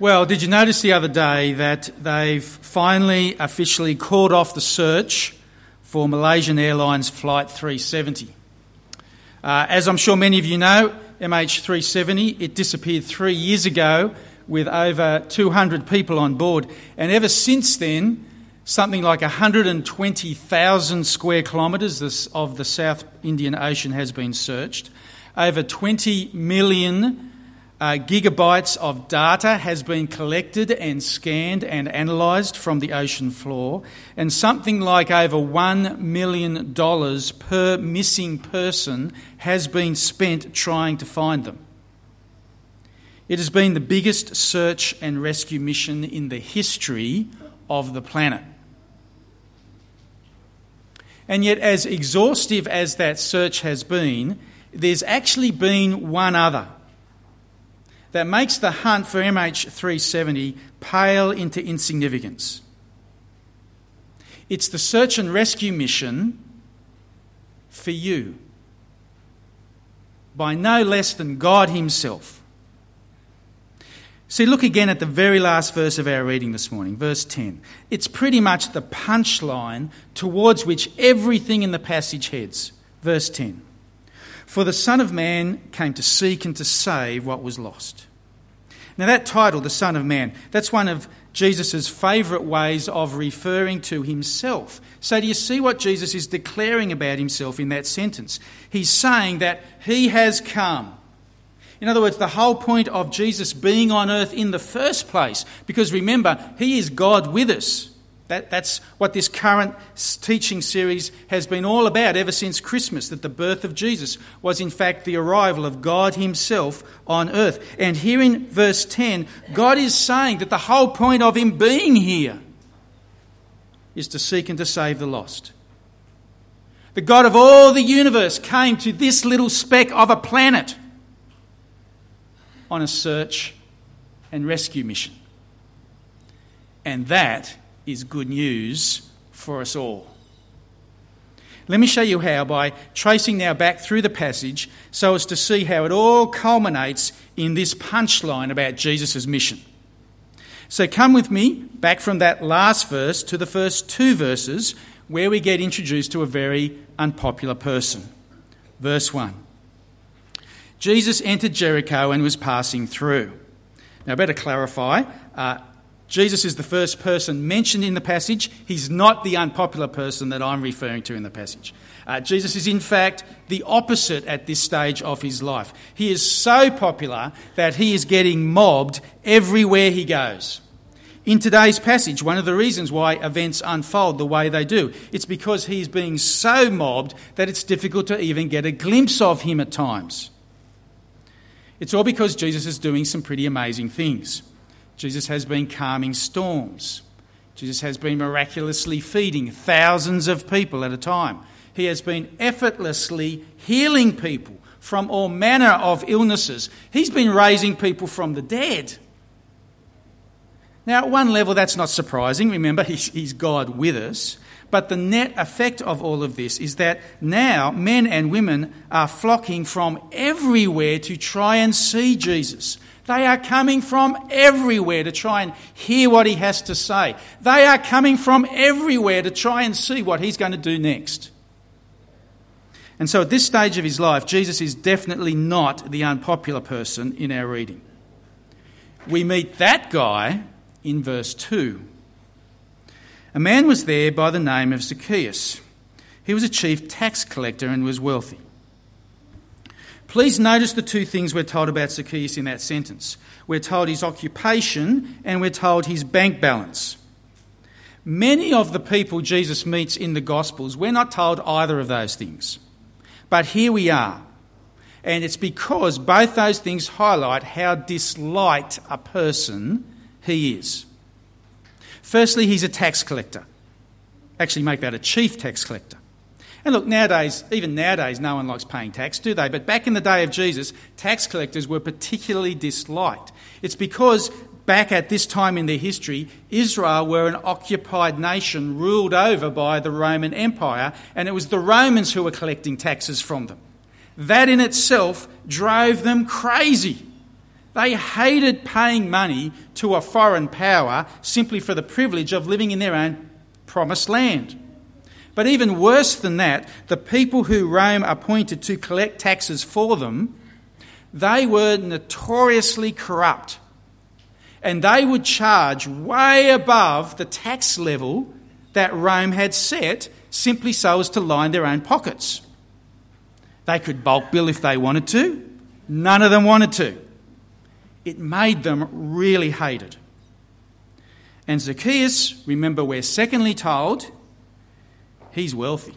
Well, did you notice the other day that they've finally officially called off the search for Malaysian Airlines Flight 370? Uh, as I'm sure many of you know, MH370, it disappeared three years ago with over 200 people on board. And ever since then, something like 120,000 square kilometres of the South Indian Ocean has been searched. Over 20 million uh, gigabytes of data has been collected and scanned and analysed from the ocean floor, and something like over $1 million per missing person has been spent trying to find them. It has been the biggest search and rescue mission in the history of the planet. And yet, as exhaustive as that search has been, there's actually been one other that makes the hunt for MH370 pale into insignificance. It's the search and rescue mission for you by no less than God Himself. See, look again at the very last verse of our reading this morning, verse 10. It's pretty much the punchline towards which everything in the passage heads. Verse 10. For the Son of Man came to seek and to save what was lost. Now, that title, the Son of Man, that's one of Jesus' favourite ways of referring to himself. So, do you see what Jesus is declaring about himself in that sentence? He's saying that he has come. In other words, the whole point of Jesus being on earth in the first place, because remember, he is God with us. That, that's what this current teaching series has been all about ever since Christmas that the birth of Jesus was, in fact, the arrival of God Himself on earth. And here in verse 10, God is saying that the whole point of Him being here is to seek and to save the lost. The God of all the universe came to this little speck of a planet on a search and rescue mission. And that is good news for us all. Let me show you how by tracing now back through the passage so as to see how it all culminates in this punchline about Jesus' mission. So come with me back from that last verse to the first two verses where we get introduced to a very unpopular person. Verse 1 Jesus entered Jericho and was passing through. Now, better clarify. Uh, Jesus is the first person mentioned in the passage. He's not the unpopular person that I'm referring to in the passage. Uh, Jesus is, in fact, the opposite at this stage of his life. He is so popular that he is getting mobbed everywhere he goes. In today's passage, one of the reasons why events unfold the way they do, it's because he's being so mobbed that it's difficult to even get a glimpse of him at times. It's all because Jesus is doing some pretty amazing things. Jesus has been calming storms. Jesus has been miraculously feeding thousands of people at a time. He has been effortlessly healing people from all manner of illnesses. He's been raising people from the dead. Now, at one level, that's not surprising. Remember, he's, he's, God with us. But the net effect of all of this is that now men and women are flocking from everywhere to try and see Jesus. They are coming from everywhere to try and hear what he has to say. They are coming from everywhere to try and see what he's going to do next. And so at this stage of his life, Jesus is definitely not the unpopular person in our reading. We meet that guy in verse 2. A man was there by the name of Zacchaeus. He was a chief tax collector and was wealthy. Please notice the two things we're told about Zacchaeus in that sentence. We're told his occupation and we're told his bank balance. Many of the people Jesus meets in the Gospels, we're not told either of those things. But here we are. And it's because both those things highlight how disliked a person he is. Firstly, he's a tax collector. Actually, make that a chief tax collector. And look, nowadays, even nowadays, no one likes paying tax, do they? But back in the day of Jesus, tax collectors were particularly disliked. It's because back at this time in their history, Israel were an occupied nation ruled over by the Roman Empire, and it was the Romans who were collecting taxes from them. That in itself drove them crazy. They hated paying money to a foreign power simply for the privilege of living in their own promised land. But even worse than that, the people who Rome appointed to collect taxes for them, they were notoriously corrupt. And they would charge way above the tax level that Rome had set simply so as to line their own pockets. They could bulk bill if they wanted to, none of them wanted to it made them really hated. And Zacchaeus, remember, we're secondly told he's wealthy.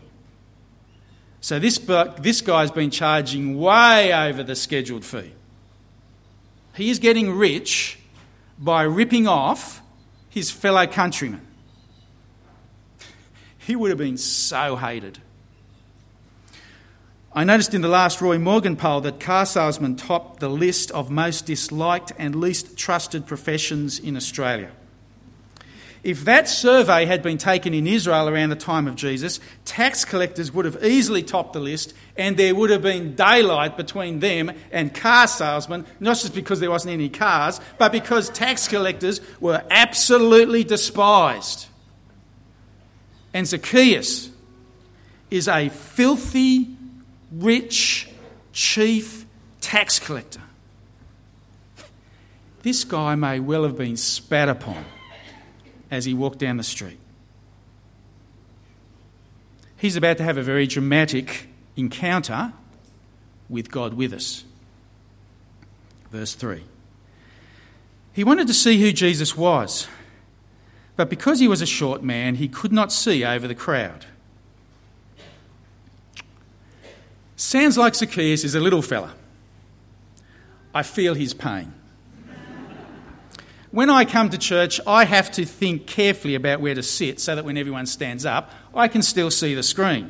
So this, this guy's been charging way over the scheduled fee. He is getting rich by ripping off his fellow countrymen. He would have been so hated. I noticed in the last Roy Morgan poll that car salesmen topped the list of most disliked and least trusted professions in Australia. If that survey had been taken in Israel around the time of Jesus, tax collectors would have easily topped the list, and there would have been daylight between them and car salesmen, not just because there wasn't any cars, but because tax collectors were absolutely despised. And Zacchaeus is a filthy, rich chief tax collector. This guy may well have been spat upon as he walked down the street. He's about to have a very dramatic encounter with God with us. Verse 3. He wanted to see who Jesus was, but because he was a short man, he could not see over the crowd. Sounds like Zacchaeus is a little fella. I feel his pain. When I come to church, I have to think carefully about where to sit so that when everyone stands up, I can still see the screen.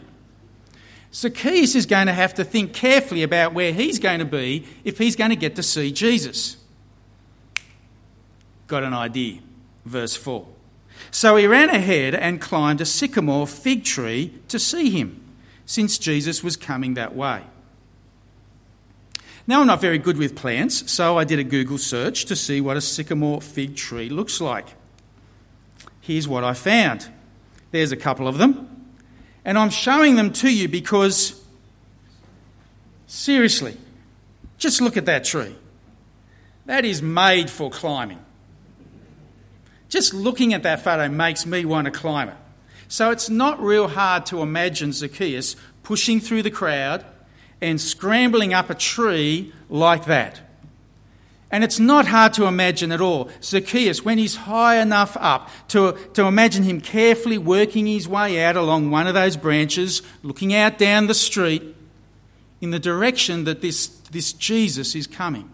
Zacchaeus is going to have to think carefully about where he's going to be if he's going to get to see Jesus. Got an idea. Verse 4. So he ran ahead and climbed a sycamore fig tree to see him since Jesus was coming that way. Now, I'm not very good with plants, so I did a Google search to see what a sycamore fig tree looks like. Here's what I found there's a couple of them, and I'm showing them to you because, seriously, just look at that tree. That is made for climbing. Just looking at that photo makes me want to climb it. So it's not real hard to imagine Zacchaeus pushing through the crowd and scrambling up a tree like that. And it's not hard to imagine at all. Zacchaeus, when he's high enough up, to, to imagine him carefully working his way out along one of those branches, looking out down the street in the direction that this, this Jesus is coming.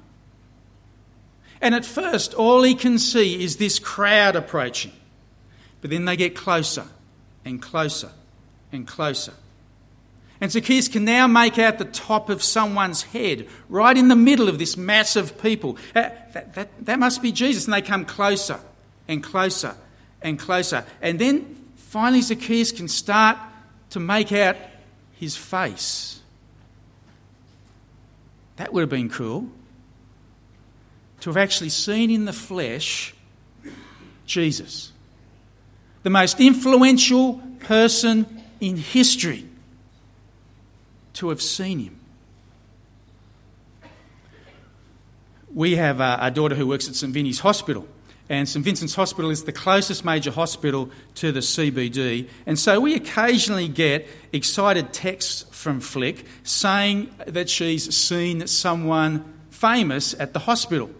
And at first, all he can see is this crowd approaching. But then they get closer and closer and closer. And Zacchaeus can now make out the top of someone's head, right in the middle of this mass of people. That, that, that, that must be Jesus. And they come closer and closer and closer. And then finally, Zacchaeus can start to make out his face. That would have been cool. To have actually seen in the flesh Jesus the most influential person in history to have seen him. We have a, daughter who works at St Vinny's Hospital, and St Vincent's Hospital is the closest major hospital to the CBD. And so we occasionally get excited texts from Flick saying that she's seen someone famous at the hospital.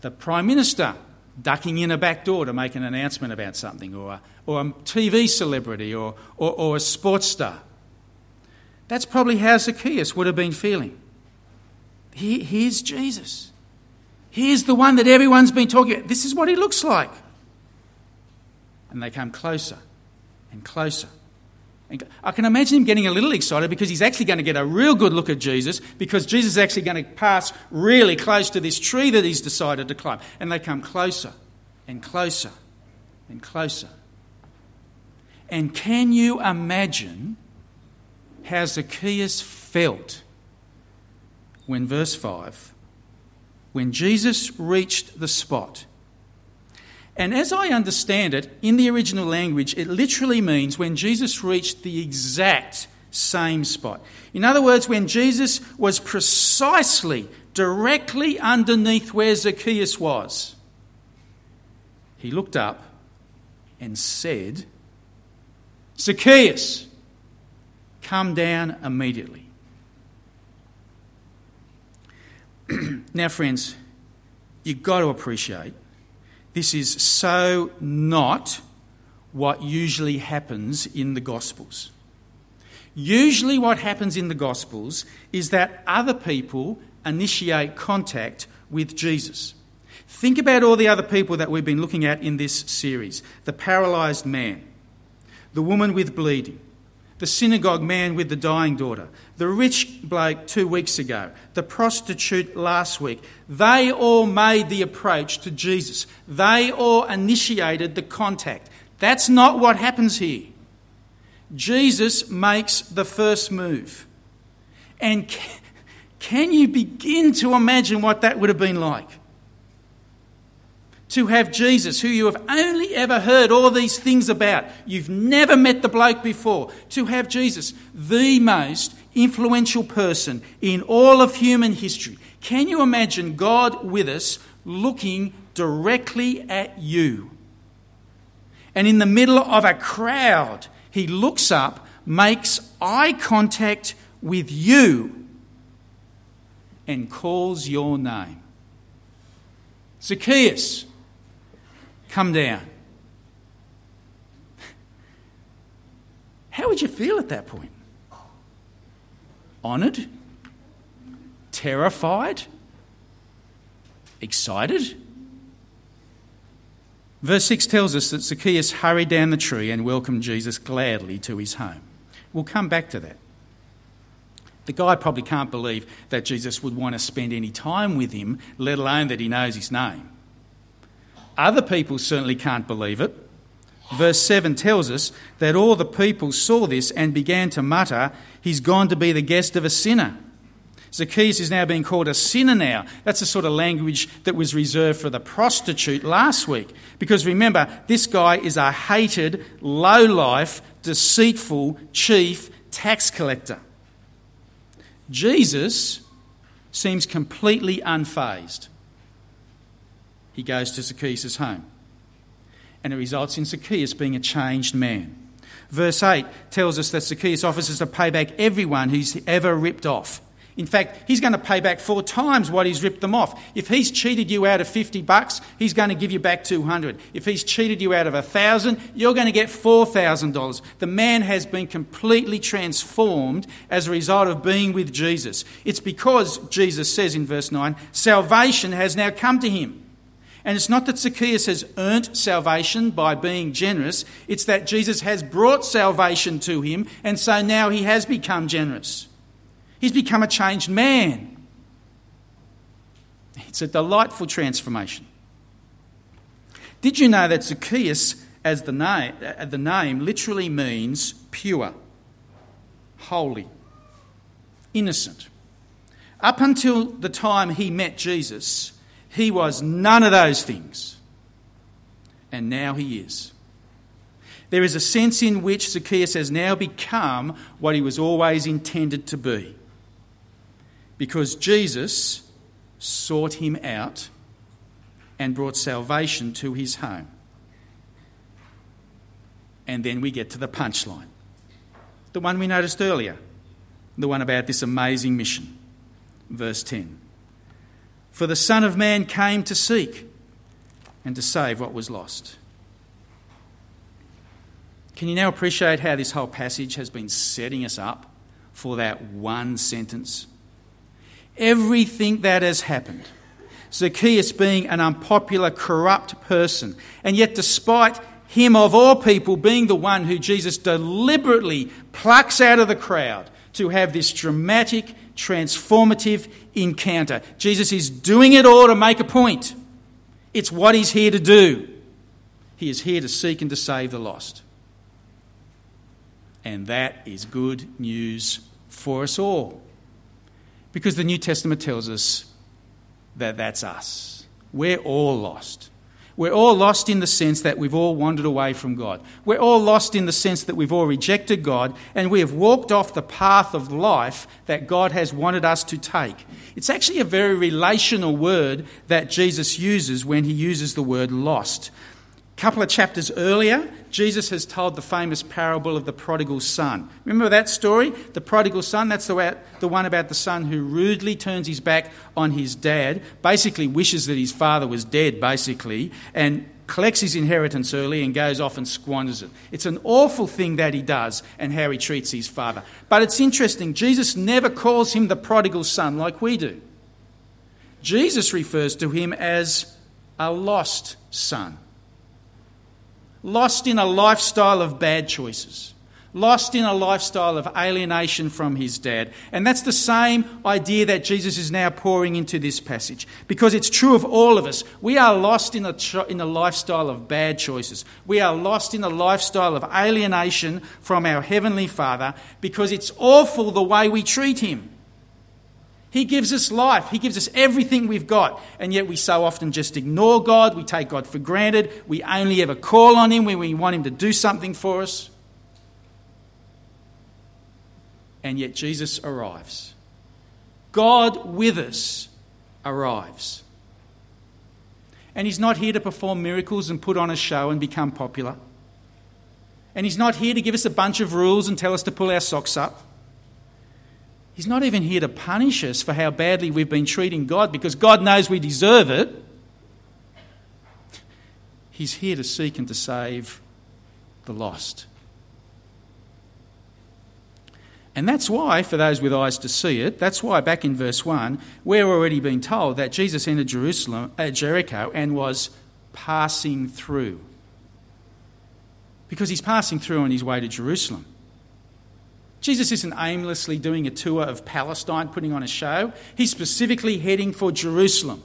The Prime Minister ducking in a back door to make an announcement about something, or a, or a TV celebrity, or, or, or a sports star. That's probably how Zacchaeus would have been feeling. Here, here's Jesus. Here's the one that everyone's been talking about. This is what he looks like. And they come closer and closer. I can imagine him getting a little excited because he's actually going to get a real good look at Jesus because Jesus is actually going to pass really close to this tree that he's decided to climb. And they come closer and closer and closer. And can you imagine how Zacchaeus felt when, verse 5, when Jesus reached the spot. And as I understand it, in the original language, it literally means when Jesus reached the exact same spot. In other words, when Jesus was precisely directly underneath where Zacchaeus was, he looked up and said, Zacchaeus, come down immediately. now, friends, you've got to appreciate this is so not what usually happens in the Gospels. Usually, what happens in the Gospels is that other people initiate contact with Jesus. Think about all the other people that we've been looking at in this series the paralysed man, the woman with bleeding, the synagogue man with the dying daughter, the rich bloke two weeks ago, the prostitute last week. They all made the approach to Jesus, they all initiated the contact. That's not what happens here. Jesus makes the first move. And can you begin to imagine what that would have been like? To have Jesus, who you have only ever heard all these things about. You've never met the bloke before. To have Jesus, the most influential person in all of human history. Can you imagine God with us looking directly at you? And in the middle of a crowd, he looks up, makes eye contact with you, and calls your name. Zacchaeus, come down. How would you feel at that point? Honoured? Terrified? Excited? Verse 6 tells us that Zacchaeus hurried down the tree and welcomed Jesus gladly to his home. We'll come back to that. The guy probably can't believe that Jesus would want to spend any time with him, let alone that he knows his name. Other people certainly can't believe it. Verse 7 tells us that all the people saw this and began to mutter, He's gone to be the guest of a sinner. Zacchaeus is now being called a sinner now. That's the sort of language that was reserved for the prostitute last week. Because remember, this guy is a hated, low life, deceitful chief tax collector. Jesus seems completely unfazed he goes to Zacchaeus' home. And it results in Zacchaeus being a changed man. Verse 8 tells us that Zacchaeus offers to pay back everyone who's ever ripped off. In fact, he's going to pay back four times what he's ripped them off. If he's cheated you out of 50 bucks, he's going to give you back 200. If he's cheated you out of a 1000, you're going to get $4,000. The man has been completely transformed as a result of being with Jesus. It's because Jesus says in verse 9, salvation has now come to him. And it's not that Zacchaeus has earned salvation by being generous, it's that Jesus has brought salvation to him, and so now he has become generous. He's become a changed man. It's a delightful transformation. Did you know that Zacchaeus, as the name, uh, the name literally means pure, holy, innocent? Up until the time he met Jesus, he was none of those things. And now he is. There is a sense in which Zacchaeus has now become what he was always intended to be. Because Jesus sought him out and brought salvation to his home. And then we get to the punchline the one we noticed earlier, the one about this amazing mission. Verse 10. For the Son of Man came to seek and to save what was lost. Can you now appreciate how this whole passage has been setting us up for that one sentence? Everything that has happened, Zacchaeus being an unpopular, corrupt person, and yet despite him of all people being the one who Jesus deliberately plucks out of the crowd to have this dramatic transformative encounter. Jesus is doing it all to make a point. It's what he's here to do. He is here to seek and to save the lost. And that is good news for us all. Because the New Testament tells us that that's us. We're all lost. We're all lost in the sense that we've all wandered away from God. We're all lost in the sense that we've all rejected God and we have walked off the path of life that God has wanted us to take. It's actually a very relational word that Jesus uses when he uses the word lost. Couple of chapters earlier, Jesus has told the famous parable of the prodigal son. Remember that story? The prodigal son, that's the, the one about the son who rudely turns his back on his dad, basically wishes that his father was dead, basically, and collects his inheritance early and goes off and squanders it. It's an awful thing that he does and how he treats his father. But it's interesting, Jesus never calls him the prodigal son like we do. Jesus refers to him as a lost son lost in a lifestyle of bad choices, lost in a lifestyle of alienation from his dad. And that's the same idea that Jesus is now pouring into this passage, because it's true of all of us. We are lost in a, cho- in a lifestyle of bad choices. We are lost in a lifestyle of alienation from our Heavenly Father, because it's awful the way we treat Him. He gives us life. He gives us everything we've got. And yet we so often just ignore God. We take God for granted. We only ever call on Him when we want Him to do something for us. And yet Jesus arrives. God with us arrives. And He's not here to perform miracles and put on a show and become popular. And He's not here to give us a bunch of rules and tell us to pull our socks up. He's not even here to punish us for how badly we've been treating God because God knows we deserve it. He's here to seek and to save the lost. And that's why, for those with eyes to see it, that's why back in verse 1, we're already being told that Jesus entered Jerusalem, uh, Jericho and was passing through. Because he's passing through on his way to Jerusalem. Jesus isn't aimlessly doing a tour of Palestine, putting on a show. He's specifically heading for Jerusalem.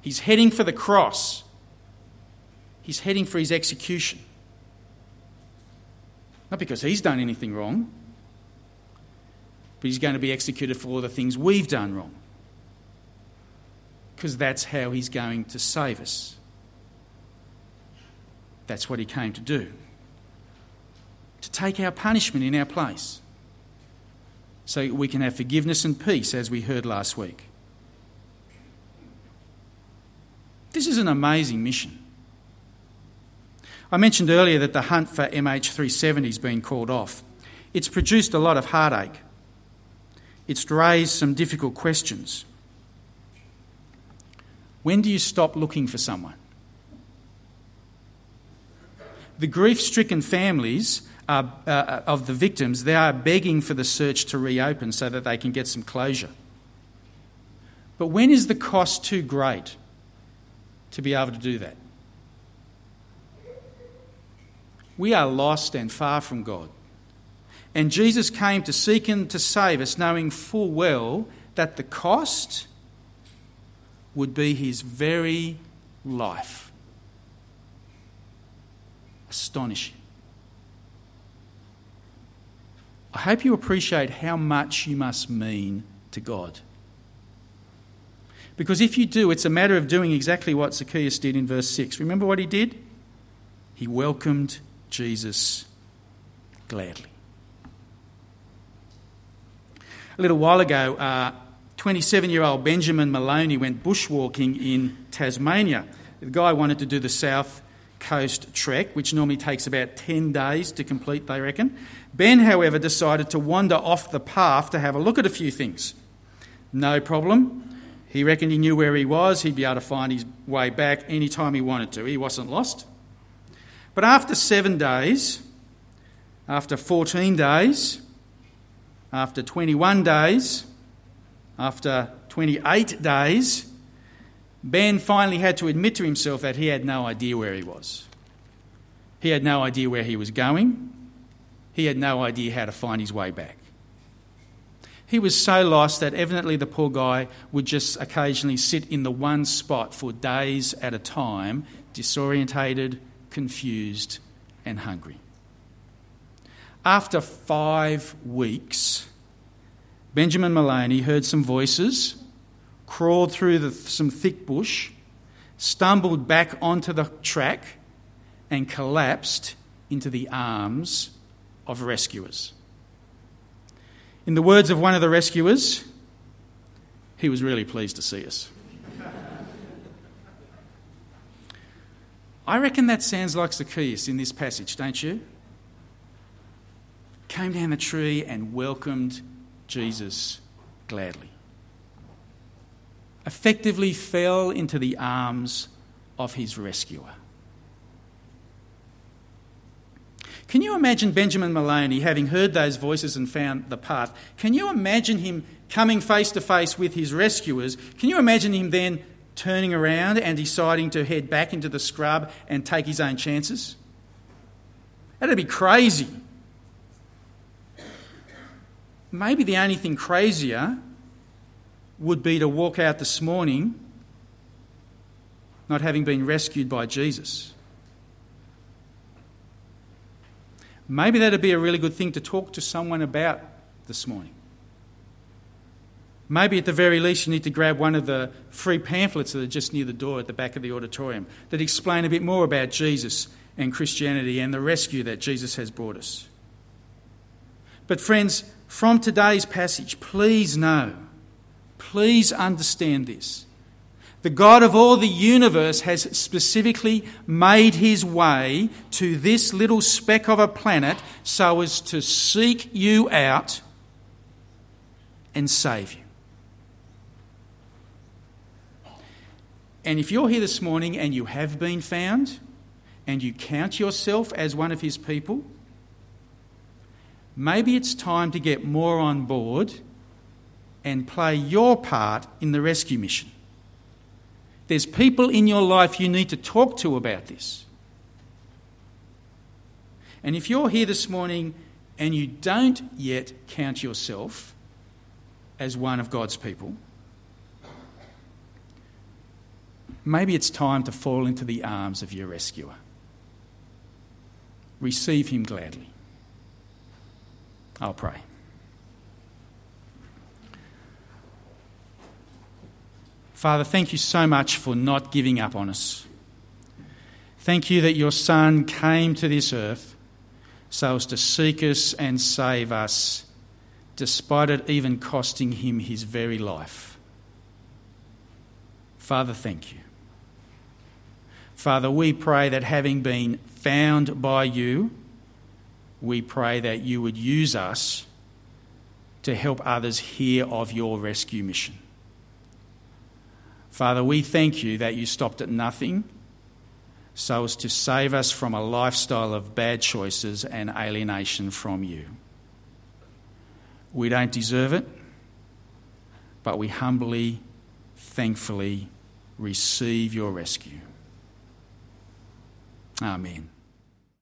He's heading for the cross. He's heading for his execution. Not because he's done anything wrong, but he's going to be executed for all the things we've done wrong. Because that's how he's going to save us. That's what he came to do to take our punishment in our place so we can have forgiveness and peace, as we heard last week. This is an amazing mission. I mentioned earlier that the hunt for MH370 has been called off. It's produced a lot of heartache. It's raised some difficult questions. When do you stop looking for someone? The grief stricken families are, uh, of the victims, they are begging for the search to reopen so that they can get some closure. But when is the cost too great to be able to do that? We are lost and far from God. And Jesus came to seek and to save us, knowing full well that the cost would be his very life. Astonishing. I hope you appreciate how much you must mean to God. Because if you do, it's a matter of doing exactly what Zacchaeus did in verse 6. Remember what he did? He welcomed Jesus gladly. A little while ago, 27 uh, year old Benjamin Maloney went bushwalking in Tasmania. The guy wanted to do the South Coast trek, which normally takes about 10 days to complete, they reckon. Ben, however, decided to wander off the path to have a look at a few things. No problem. He reckoned he knew where he was, he'd be able to find his way back anytime he wanted to. He wasn't lost. But after seven days, after 14 days, after 21 days, after 28 days, Ben finally had to admit to himself that he had no idea where he was. He had no idea where he was going. He had no idea how to find his way back. He was so lost that evidently the poor guy would just occasionally sit in the one spot for days at a time, disorientated, confused, and hungry. After five weeks, Benjamin Maloney heard some voices crawled through the, some thick bush, stumbled back onto the track, and collapsed into the arms of rescuers. In the words of one of the rescuers, he was really pleased to see us. I reckon that sounds like Zacchaeus in this passage, don't you? Came down the tree and welcomed Jesus gladly. Effectively fell into the arms of his rescuer. Can you imagine Benjamin Maloney having heard those voices and found the path? Can you imagine him coming face to face with his rescuers? Can you imagine him then turning around and deciding to head back into the scrub and take his own chances? That'd be crazy. Maybe the only thing crazier would be to walk out this morning not having been rescued by Jesus. Maybe that'd be a really good thing to talk to someone about this morning. Maybe at the very least you need to grab one of the free pamphlets that are just near the door at the back of the auditorium that explain a bit more about Jesus and Christianity and the rescue that Jesus has brought us. But, friends, from today's passage, please know, please understand this. The God of all the universe has specifically made his way to this little speck of a planet so as to seek you out and save you. And if you're here this morning and you have been found and you count yourself as one of his people, maybe it's time to get more on board and play your part in the rescue mission. There's people in your life you need to talk to about this. And if you're here this morning and you don't yet count yourself as one of God's people, maybe it's time to fall into the arms of your rescuer. Receive him gladly. I'll pray. Father, thank you so much for not giving up on us. Thank you that your Son came to this earth so as to seek us and save us, despite it even costing him his very life. Father, thank you. Father, we pray that having been found by you, we pray that you would use us to help others hear of your rescue mission. Father, we thank you that you stopped at nothing so as to save us from a lifestyle of bad choices and alienation from you. We don't deserve it, but we humbly, thankfully receive your rescue. Amen.